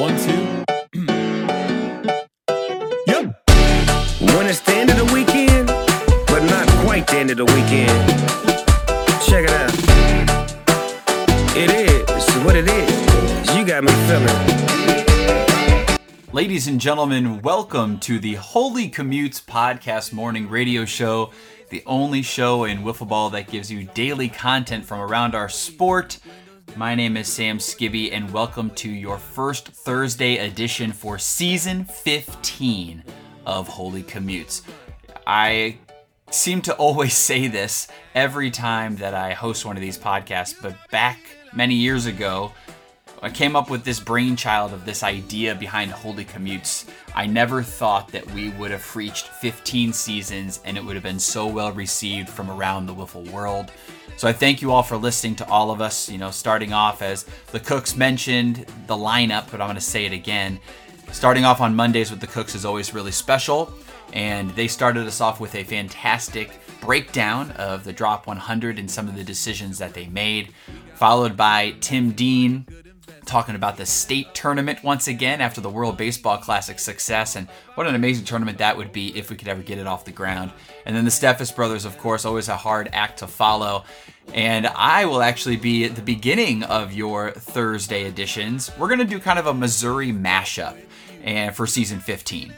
One, two. Yep. When it's the end of the weekend, but not quite the end of the weekend. Check it out. It is what it is. You got me feeling. Ladies and gentlemen, welcome to the Holey Commutes podcast morning radio show, the only show in wiffle ball that gives you daily content from around our sport. My name is Sam Skibbe, and welcome to your first Thursday edition for season 15 of Holey Commutes. I seem to always say this every time that I host one of these podcasts, but back many years ago, I came up with this brainchild of this idea behind Holey Commutes. I never thought that we would have reached 15 seasons and it would have been so well received from around the wiffle world. So I thank you all for listening to all of us. You know, starting off as the Cooks mentioned the lineup, but I'm going to say it again. Starting off on Mondays with the Cooks is always really special, and they started us off with a fantastic breakdown of the Drop 100 and some of the decisions that they made, followed by Tim Dean talking about the state tournament once again after the World Baseball Classic success, and what an amazing tournament that would be if we could ever get it off the ground. And then the Steffes brothers, of course, always a hard act to follow. And I will actually be at the beginning of your Thursday editions. We're going to do kind of a Missouri mashup and for season 15.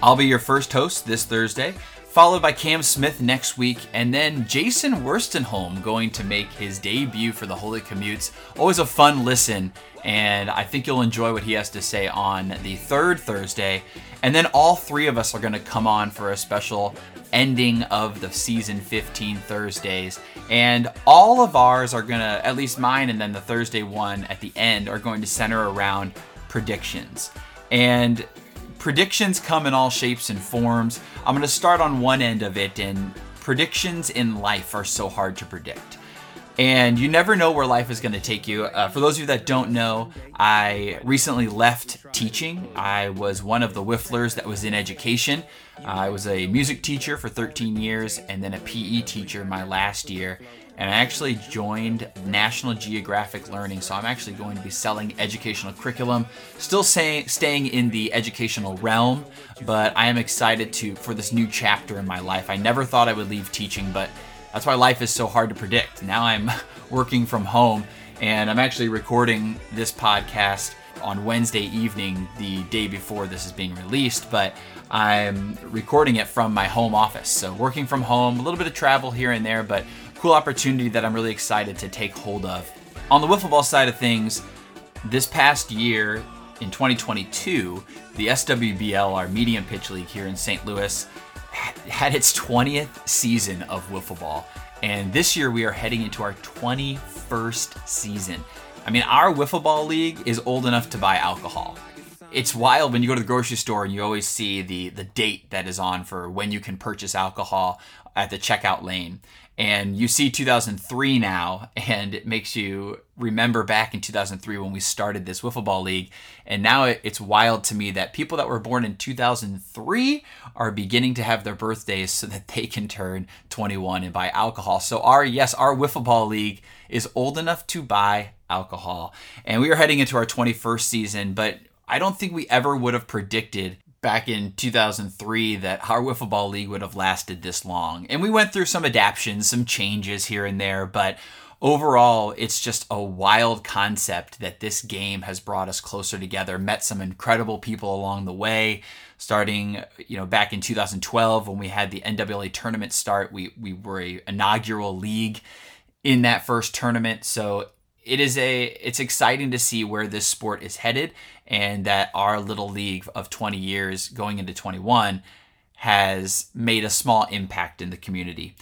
I'll be your first host this Thursday, followed by Cam Smith next week, and then Jason Worstenholm going to make his debut for the Holey Commutes. Always a fun listen, and I think you'll enjoy what he has to say on the third Thursday. And then all three of us are going to come on for a special ending of the season 15 Thursdays. And all of ours are going to, at least mine and then the Thursday one at the end, are going to center around predictions. And predictions come in all shapes and forms. I'm going to start on one end of it, and predictions in life are so hard to predict. And you never know where life is going to take you. Uh, for those of you that don't know, I recently left teaching. I was one of the whifflers that was in education. Uh, I was a music teacher for 13 years and then a PE teacher my last year and I actually joined National Geographic Learning. So I'm actually going to be selling educational curriculum, still say, staying in the educational realm, but I am excited to for this new chapter in my life. I never thought I would leave teaching, but that's why life is so hard to predict. Now I'm working from home, and I'm actually recording this podcast on Wednesday evening, the day before this is being released, but I'm recording it from my home office. So working from home, a little bit of travel here and there, but cool opportunity that I'm really excited to take hold of. On the wiffle ball side of things, this past year in 2022, the SWBL, our medium pitch league here in St. Louis, had its 20th season of wiffle ball. And this year we are heading into our 21st season. I mean, our wiffle ball league is old enough to buy alcohol. It's wild when you go to the grocery store and you always see the the date that is on for when you can purchase alcohol at the checkout lane and you see 2003 now and it makes you remember back in 2003 when we started this wiffle ball league. And now it's wild to me that people that were born in 2003 are beginning to have their birthdays so that they can turn 21 and buy alcohol. So our yes our wiffle ball league is old enough to buy alcohol. And we are heading into our 21st season but I don't think we ever would have predicted back in 2003 that our wiffle ball league would have lasted this long. And we went through some adaptations, some changes here and there, but overall, it's just a wild concept that this game has brought us closer together. Met some incredible people along the way. Starting, you know, back in 2012 when we had the NWA tournament start, we we were a inaugural league in that first tournament. So it is a it's exciting to see where this sport is headed and that our little league of 20 years going into 21 has made a small impact in the community.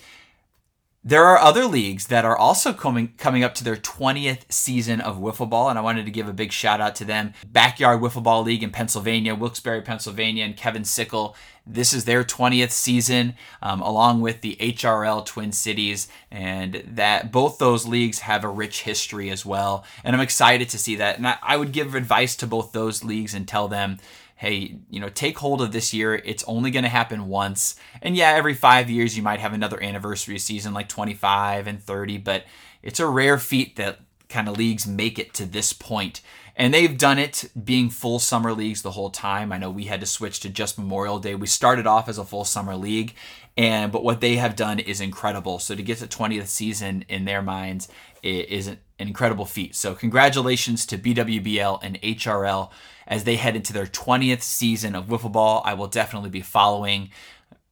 There are other leagues that are also coming coming up to their 20th season of wiffle ball, and I wanted to give a big shout out to them. Backyard Wiffle Ball League in Pennsylvania, Wilkes-Barre, Pennsylvania, and Kevin Sickle. This is their 20th season, um, along with the HRL Twin Cities, and that both those leagues have a rich history as well. And I'm excited to see that. And I, I would give advice to both those leagues and tell them hey, you know, take hold of this year. It's only going to happen once. And yeah, every five years you might have another anniversary season like 25 and 30, but it's a rare feat that kind of leagues make it to this point. And they've done it being full summer leagues the whole time. I know we had to switch to just Memorial Day. We started off as a full summer league, and but what they have done is incredible. So to get to 20th season in their minds is an incredible feat. So congratulations to BWBL and HRL as they head into their 20th season of wiffle ball. I will definitely be following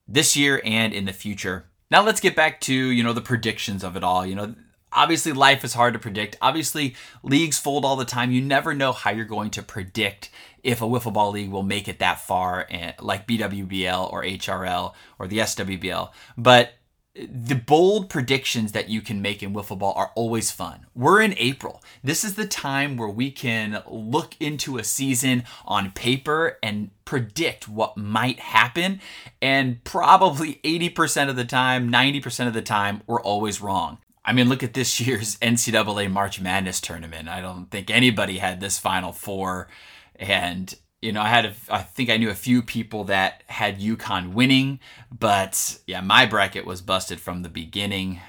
this year and in the future. Now let's get back to, you know, the predictions of it all. You know, obviously life is hard to predict. Obviously, leagues fold all the time. You never know how you're going to predict if a wiffle ball league will make it that far, eh, like BWBL or HRL or the SWBL. But the bold predictions that you can make in wiffle ball are always fun. We're in April. This is the time where we can look into a season on paper and predict what might happen. And probably 80% of the time, 90% of the time, we're always wrong. I mean, look at this year's NCAA March Madness tournament. I don't think anybody had this Final Four. And you know, I had, a, I think I knew a few people that had UConn winning, but yeah, my bracket was busted from the beginning.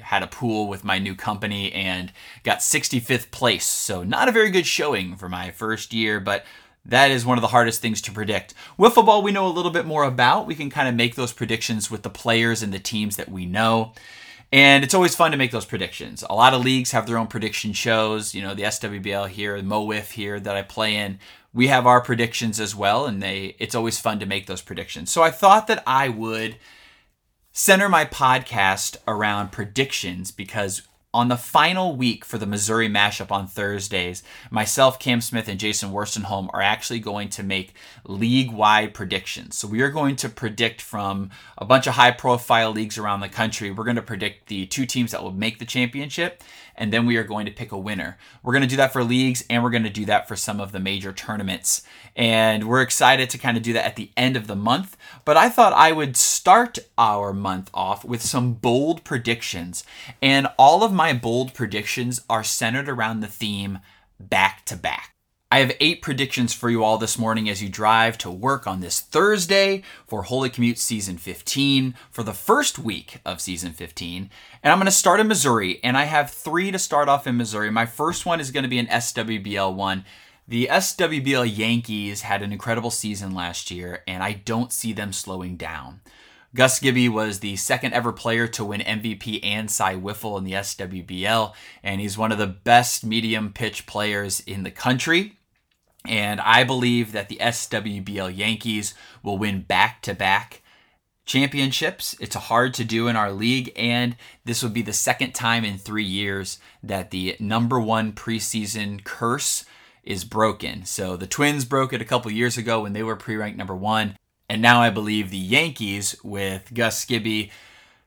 Had a pool with my new company and got 65th place, so not a very good showing for my first year, but that is one of the hardest things to predict. Wiffle ball, we know a little bit more about. We can kind of make those predictions with the players and the teams that we know. And it's always fun to make those predictions. A lot of leagues have their own prediction shows. You know, the SWBL here, the MOWIF here that I play in we have our predictions as well, and they it's always fun to make those predictions. So I thought that I would center my podcast around predictions because on the final week for the Missouri mashup on Thursdays, myself, Cam Smith, and Jason Worstenholm are actually going to make league wide predictions. So we are going to predict from a bunch of high profile leagues around the country. We're going to predict the two teams that will make the championship and then we are going to pick a winner. We're going to do that for leagues and we're going to do that for some of the major tournaments. And we're excited to kind of do that at the end of the month. But I thought I would start our month off with some bold predictions. And all of my bold predictions are centered around the theme back to back. I have eight predictions for you all this morning as you drive to work on this Thursday for Holey Commute Season 15 for the first week of Season 15. And I'm going to start in Missouri, and I have three to start off in Missouri. My first one is going to be an SWBL one. The SWBL Yankees had an incredible season last year, and I don't see them slowing down. Gus Skibbe was the second ever player to win MVP and Cy Wiffle in the SWBL, and he's one of the best medium pitch players in the country. And I believe that the SWBL Yankees will win back to back championships. It's hard to do in our league, and this would be the second time in three years that the number one preseason curse is broken. So the Twins broke it a couple years ago when they were pre ranked number one. And now I believe the Yankees, with Gus Skibbe,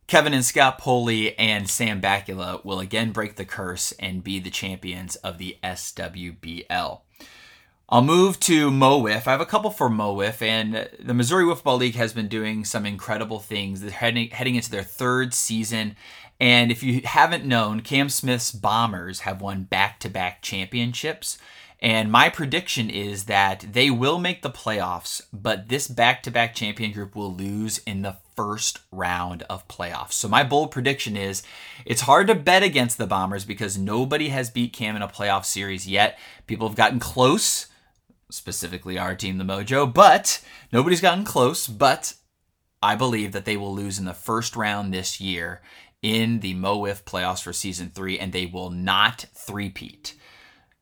Kevin and Scott Poley, and Sam Bakula, will again break the curse and be the champions of the SWBL. I'll move to MOWIF. I have a couple for MOWIF, and the Missouri Wiffball League has been doing some incredible things. They're heading, heading into their third season. And if you haven't known, Cam Smith's Bombers have won back to back championships. And my prediction is that they will make the playoffs, but this back to back champion group will lose in the first round of playoffs. So my bold prediction is it's hard to bet against the Bombers because nobody has beat Cam in a playoff series yet. People have gotten close specifically our team, the Mojo, but nobody's gotten close. But I believe that they will lose in the first round this year in the MOWIF playoffs for season three, and they will not threepeat.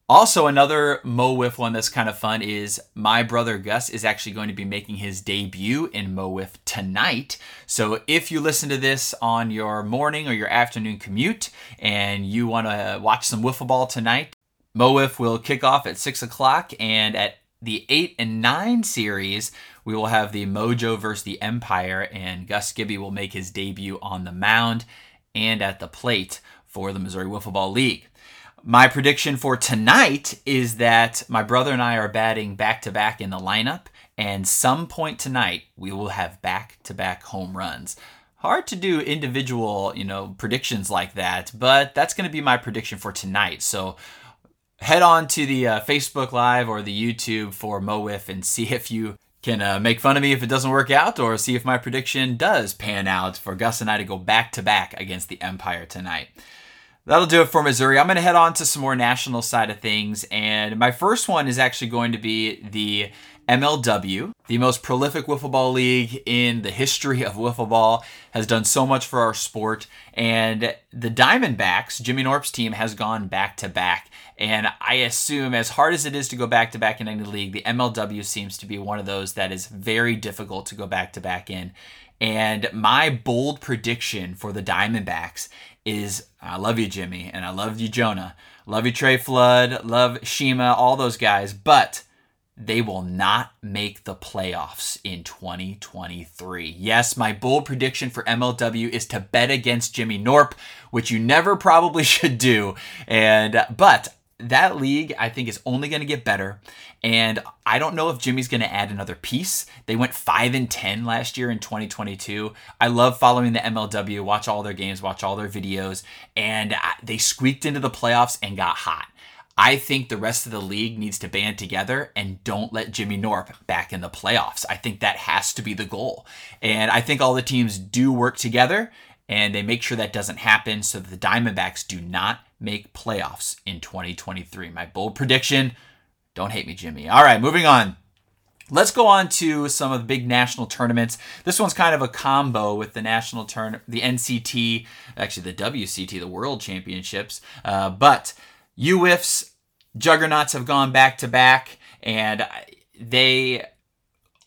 Also, another MOWIF one that's kind of fun is my brother Gus is actually going to be making his debut in MOWIF tonight. So, if you listen to this on your morning or your afternoon commute and you want to watch some wiffle ball tonight, MOWIF will kick off at 6 o'clock, and at the 8 and 9 series, we will have the Mojo versus the Empire, and Gus Skibbe will make his debut on the mound and at the plate for the Missouri Wiffle Ball League. My prediction for tonight is that my brother and I are batting back to back in the lineup, and some point tonight we will have back to back home runs. Hard to do individual, you know, predictions like that, but that's going to be my prediction for tonight. So head on to the uh, Facebook Live or the YouTube for MOWIF and see if you can uh, make fun of me if it doesn't work out or see if my prediction does pan out for Gus and I to go back to back against the Empire tonight. That'll do it for Missouri. I'm going to head on to some more national side of things. And my first one is actually going to be the MLW, the most prolific wiffle ball league in the history of wiffle ball, has done so much for our sport. And the Diamondbacks, Jimmy Norp's team, has gone back to back. And I assume, as hard as it is to go back to back in any league, the MLW seems to be one of those that is very difficult to go back to back in. And my bold prediction for the Diamondbacks is I love you, Jimmy, and I love you, Jonah. Love you, Trey Flood. Love Shima, all those guys. But they will not make the playoffs in 2023. Yes, my bold prediction for MLW is to bet against Jimmy Norp, which you never probably should do. And but that league I think is only going to get better and I don't know if Jimmy's going to add another piece. They went 5 and 10 last year in 2022. I love following the MLW, watch all their games, watch all their videos and they squeaked into the playoffs and got hot. I think the rest of the league needs to band together and don't let Jimmy Norp back in the playoffs. I think that has to be the goal. And I think all the teams do work together and they make sure that doesn't happen so that the Diamondbacks do not make playoffs in 2023. My bold prediction don't hate me, Jimmy. All right, moving on. Let's go on to some of the big national tournaments. This one's kind of a combo with the national turn, the NCT, actually the WCT, the World Championships. Uh, but UWIF's juggernauts have gone back to back, and they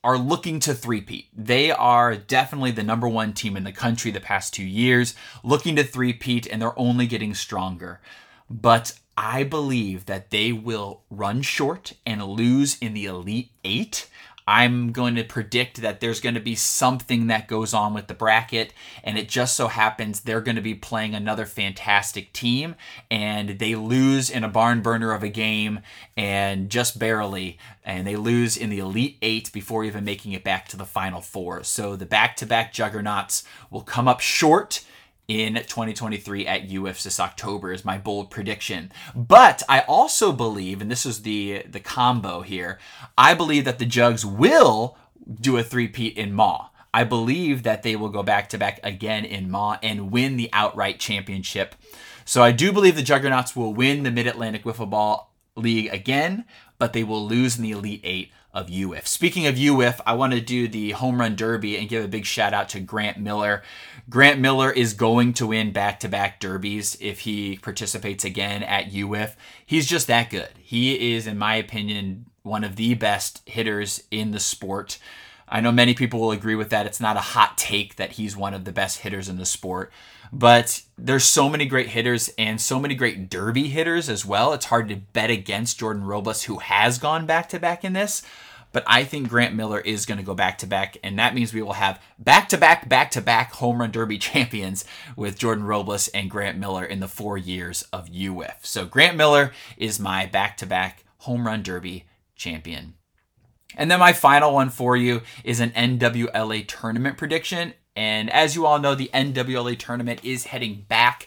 are looking to threepeat. They are definitely the number one team in the country the past two years, looking to threepeat, and they're only getting stronger. But I believe that they will run short and lose in the Elite Eight. I'm going to predict that there's going to be something that goes on with the bracket, and it just so happens they're going to be playing another fantastic team, and they lose in a barn burner of a game, and just barely, and they lose in the Elite Eight before even making it back to the Final Four. So the back to back juggernauts will come up short in 2023 at UWIFs this October is my bold prediction. But I also believe, and this is the the combo here, I believe that the Jugs will do a three-peat in Maw. I believe that they will go back to back again in Maw and win the outright championship. So I do believe the Juggernauts will win the Mid Atlantic Wiffle Ball League again, but they will lose in the Elite Eight of UWIF. Speaking of UWIF, I want to do the home run derby and give a big shout out to Grant Miller. Grant Miller is going to win back to back derbies if he participates again at UWIF. He's just that good. He is, in my opinion, one of the best hitters in the sport. I know many people will agree with that. It's not a hot take that he's one of the best hitters in the sport, but there's so many great hitters and so many great derby hitters as well. It's hard to bet against Jordan Robles, who has gone back to back in this. But I think Grant Miller is going to go back to back, and that means we will have back to back, back to back home run derby champions with Jordan Robles and Grant Miller in the four years of UWIF. So Grant Miller is my back to back home run derby champion. And then my final one for you is an NWLA tournament prediction. And as you all know, the NWLA tournament is heading back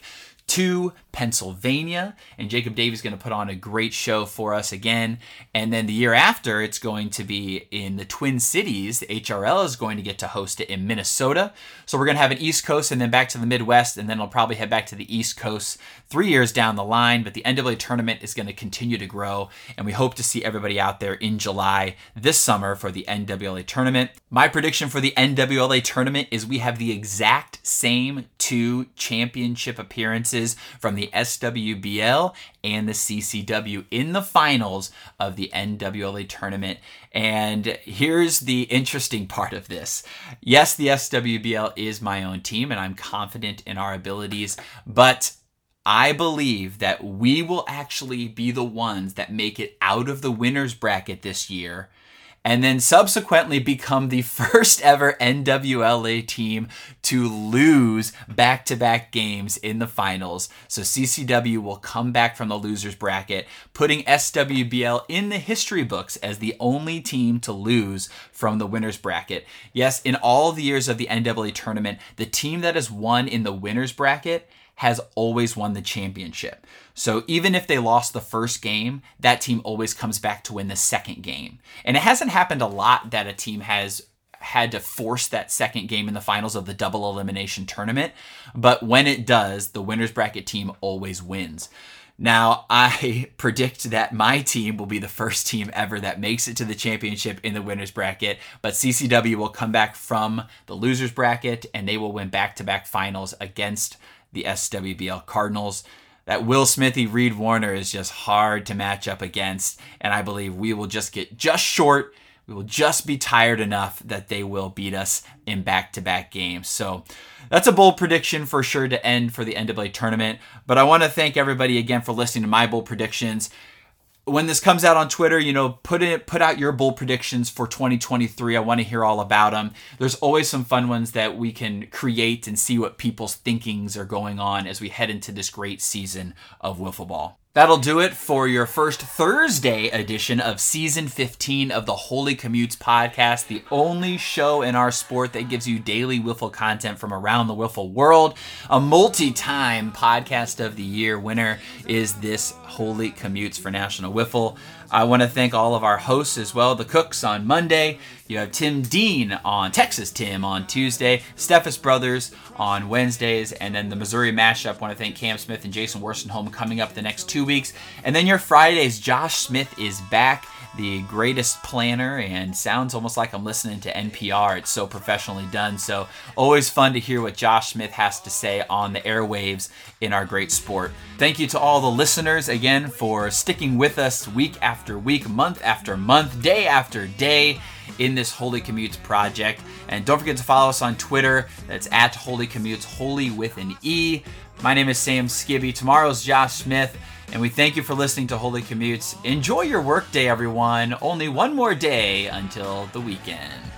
to Pennsylvania. And Jacob Davies is going to put on a great show for us again. And then the year after, it's going to be in the Twin Cities. The HRL is going to get to host it in Minnesota. So we're going to have an East Coast and then back to the Midwest. And then it'll probably head back to the East Coast three years down the line. But the NWA tournament is going to continue to grow. And we hope to see everybody out there in July this summer for the NWA tournament. My prediction for the NWA tournament is we have the exact same two championship appearances from the SWBL and the CCW in the finals of the NWLA tournament. And here's the interesting part of this. Yes, the SWBL is my own team, and I'm confident in our abilities, but I believe that we will actually be the ones that make it out of the winners bracket this year and then subsequently become the first ever NWLA team to lose back to back games in the finals. So CCW will come back from the losers bracket, putting SWBL in the history books as the only team to lose from the winners bracket. Yes, in all the years of the NWLA tournament, the team that has won in the winners bracket has always won the championship. So even if they lost the first game, that team always comes back to win the second game. And it hasn't happened a lot that a team has had to force that second game in the finals of the double elimination tournament. But when it does, the winners bracket team always wins. Now, I predict that my team will be the first team ever that makes it to the championship in the winners bracket, but CCW will come back from the losers bracket and they will win back to back finals against the SWBL Cardinals. That Will Smithy Reed Warner is just hard to match up against, and I believe we will just get just short. We will just be tired enough that they will beat us in back to back games. So that's a bold prediction for sure to end for the NCAA tournament. But I want to thank everybody again for listening to my bold predictions when this comes out on Twitter, you know, put it put out your bold predictions for 2023. I want to hear all about them. There's always some fun ones that we can create and see what people's thinkings are going on as we head into this great season of wiffle ball. That'll do it for your first Thursday edition of season 15 of the Holey Commutes podcast, the only show in our sport that gives you daily wiffle content from around the wiffle world. A multi time podcast of the year winner is this Holey Commutes for National Wiffle. I want to thank all of our hosts as well. The Cooks on Monday. You have Tim Dean on Texas Tim on Tuesday. Steffes Brothers on Wednesdays. And then the Missouri Mashup. I want to thank Cam Smith and Jason Worstenholm coming up the next two weeks. And then your Fridays, Josh Smith is back the greatest planner and sounds almost like I'm listening to NPR. It's so professionally done. So, always fun to hear what Josh Smith has to say on the airwaves in our great sport. Thank you to all the listeners again for sticking with us week after week, month after month, day after day in this Holey Commutes project. And don't forget to follow us on Twitter. That's at Holey Commutes, holy with an E. My name is Sam Skibbe. Tomorrow's Josh Smith. And we thank you for listening to Holey Commutes. Enjoy your workday, everyone. Only one more day until the weekend.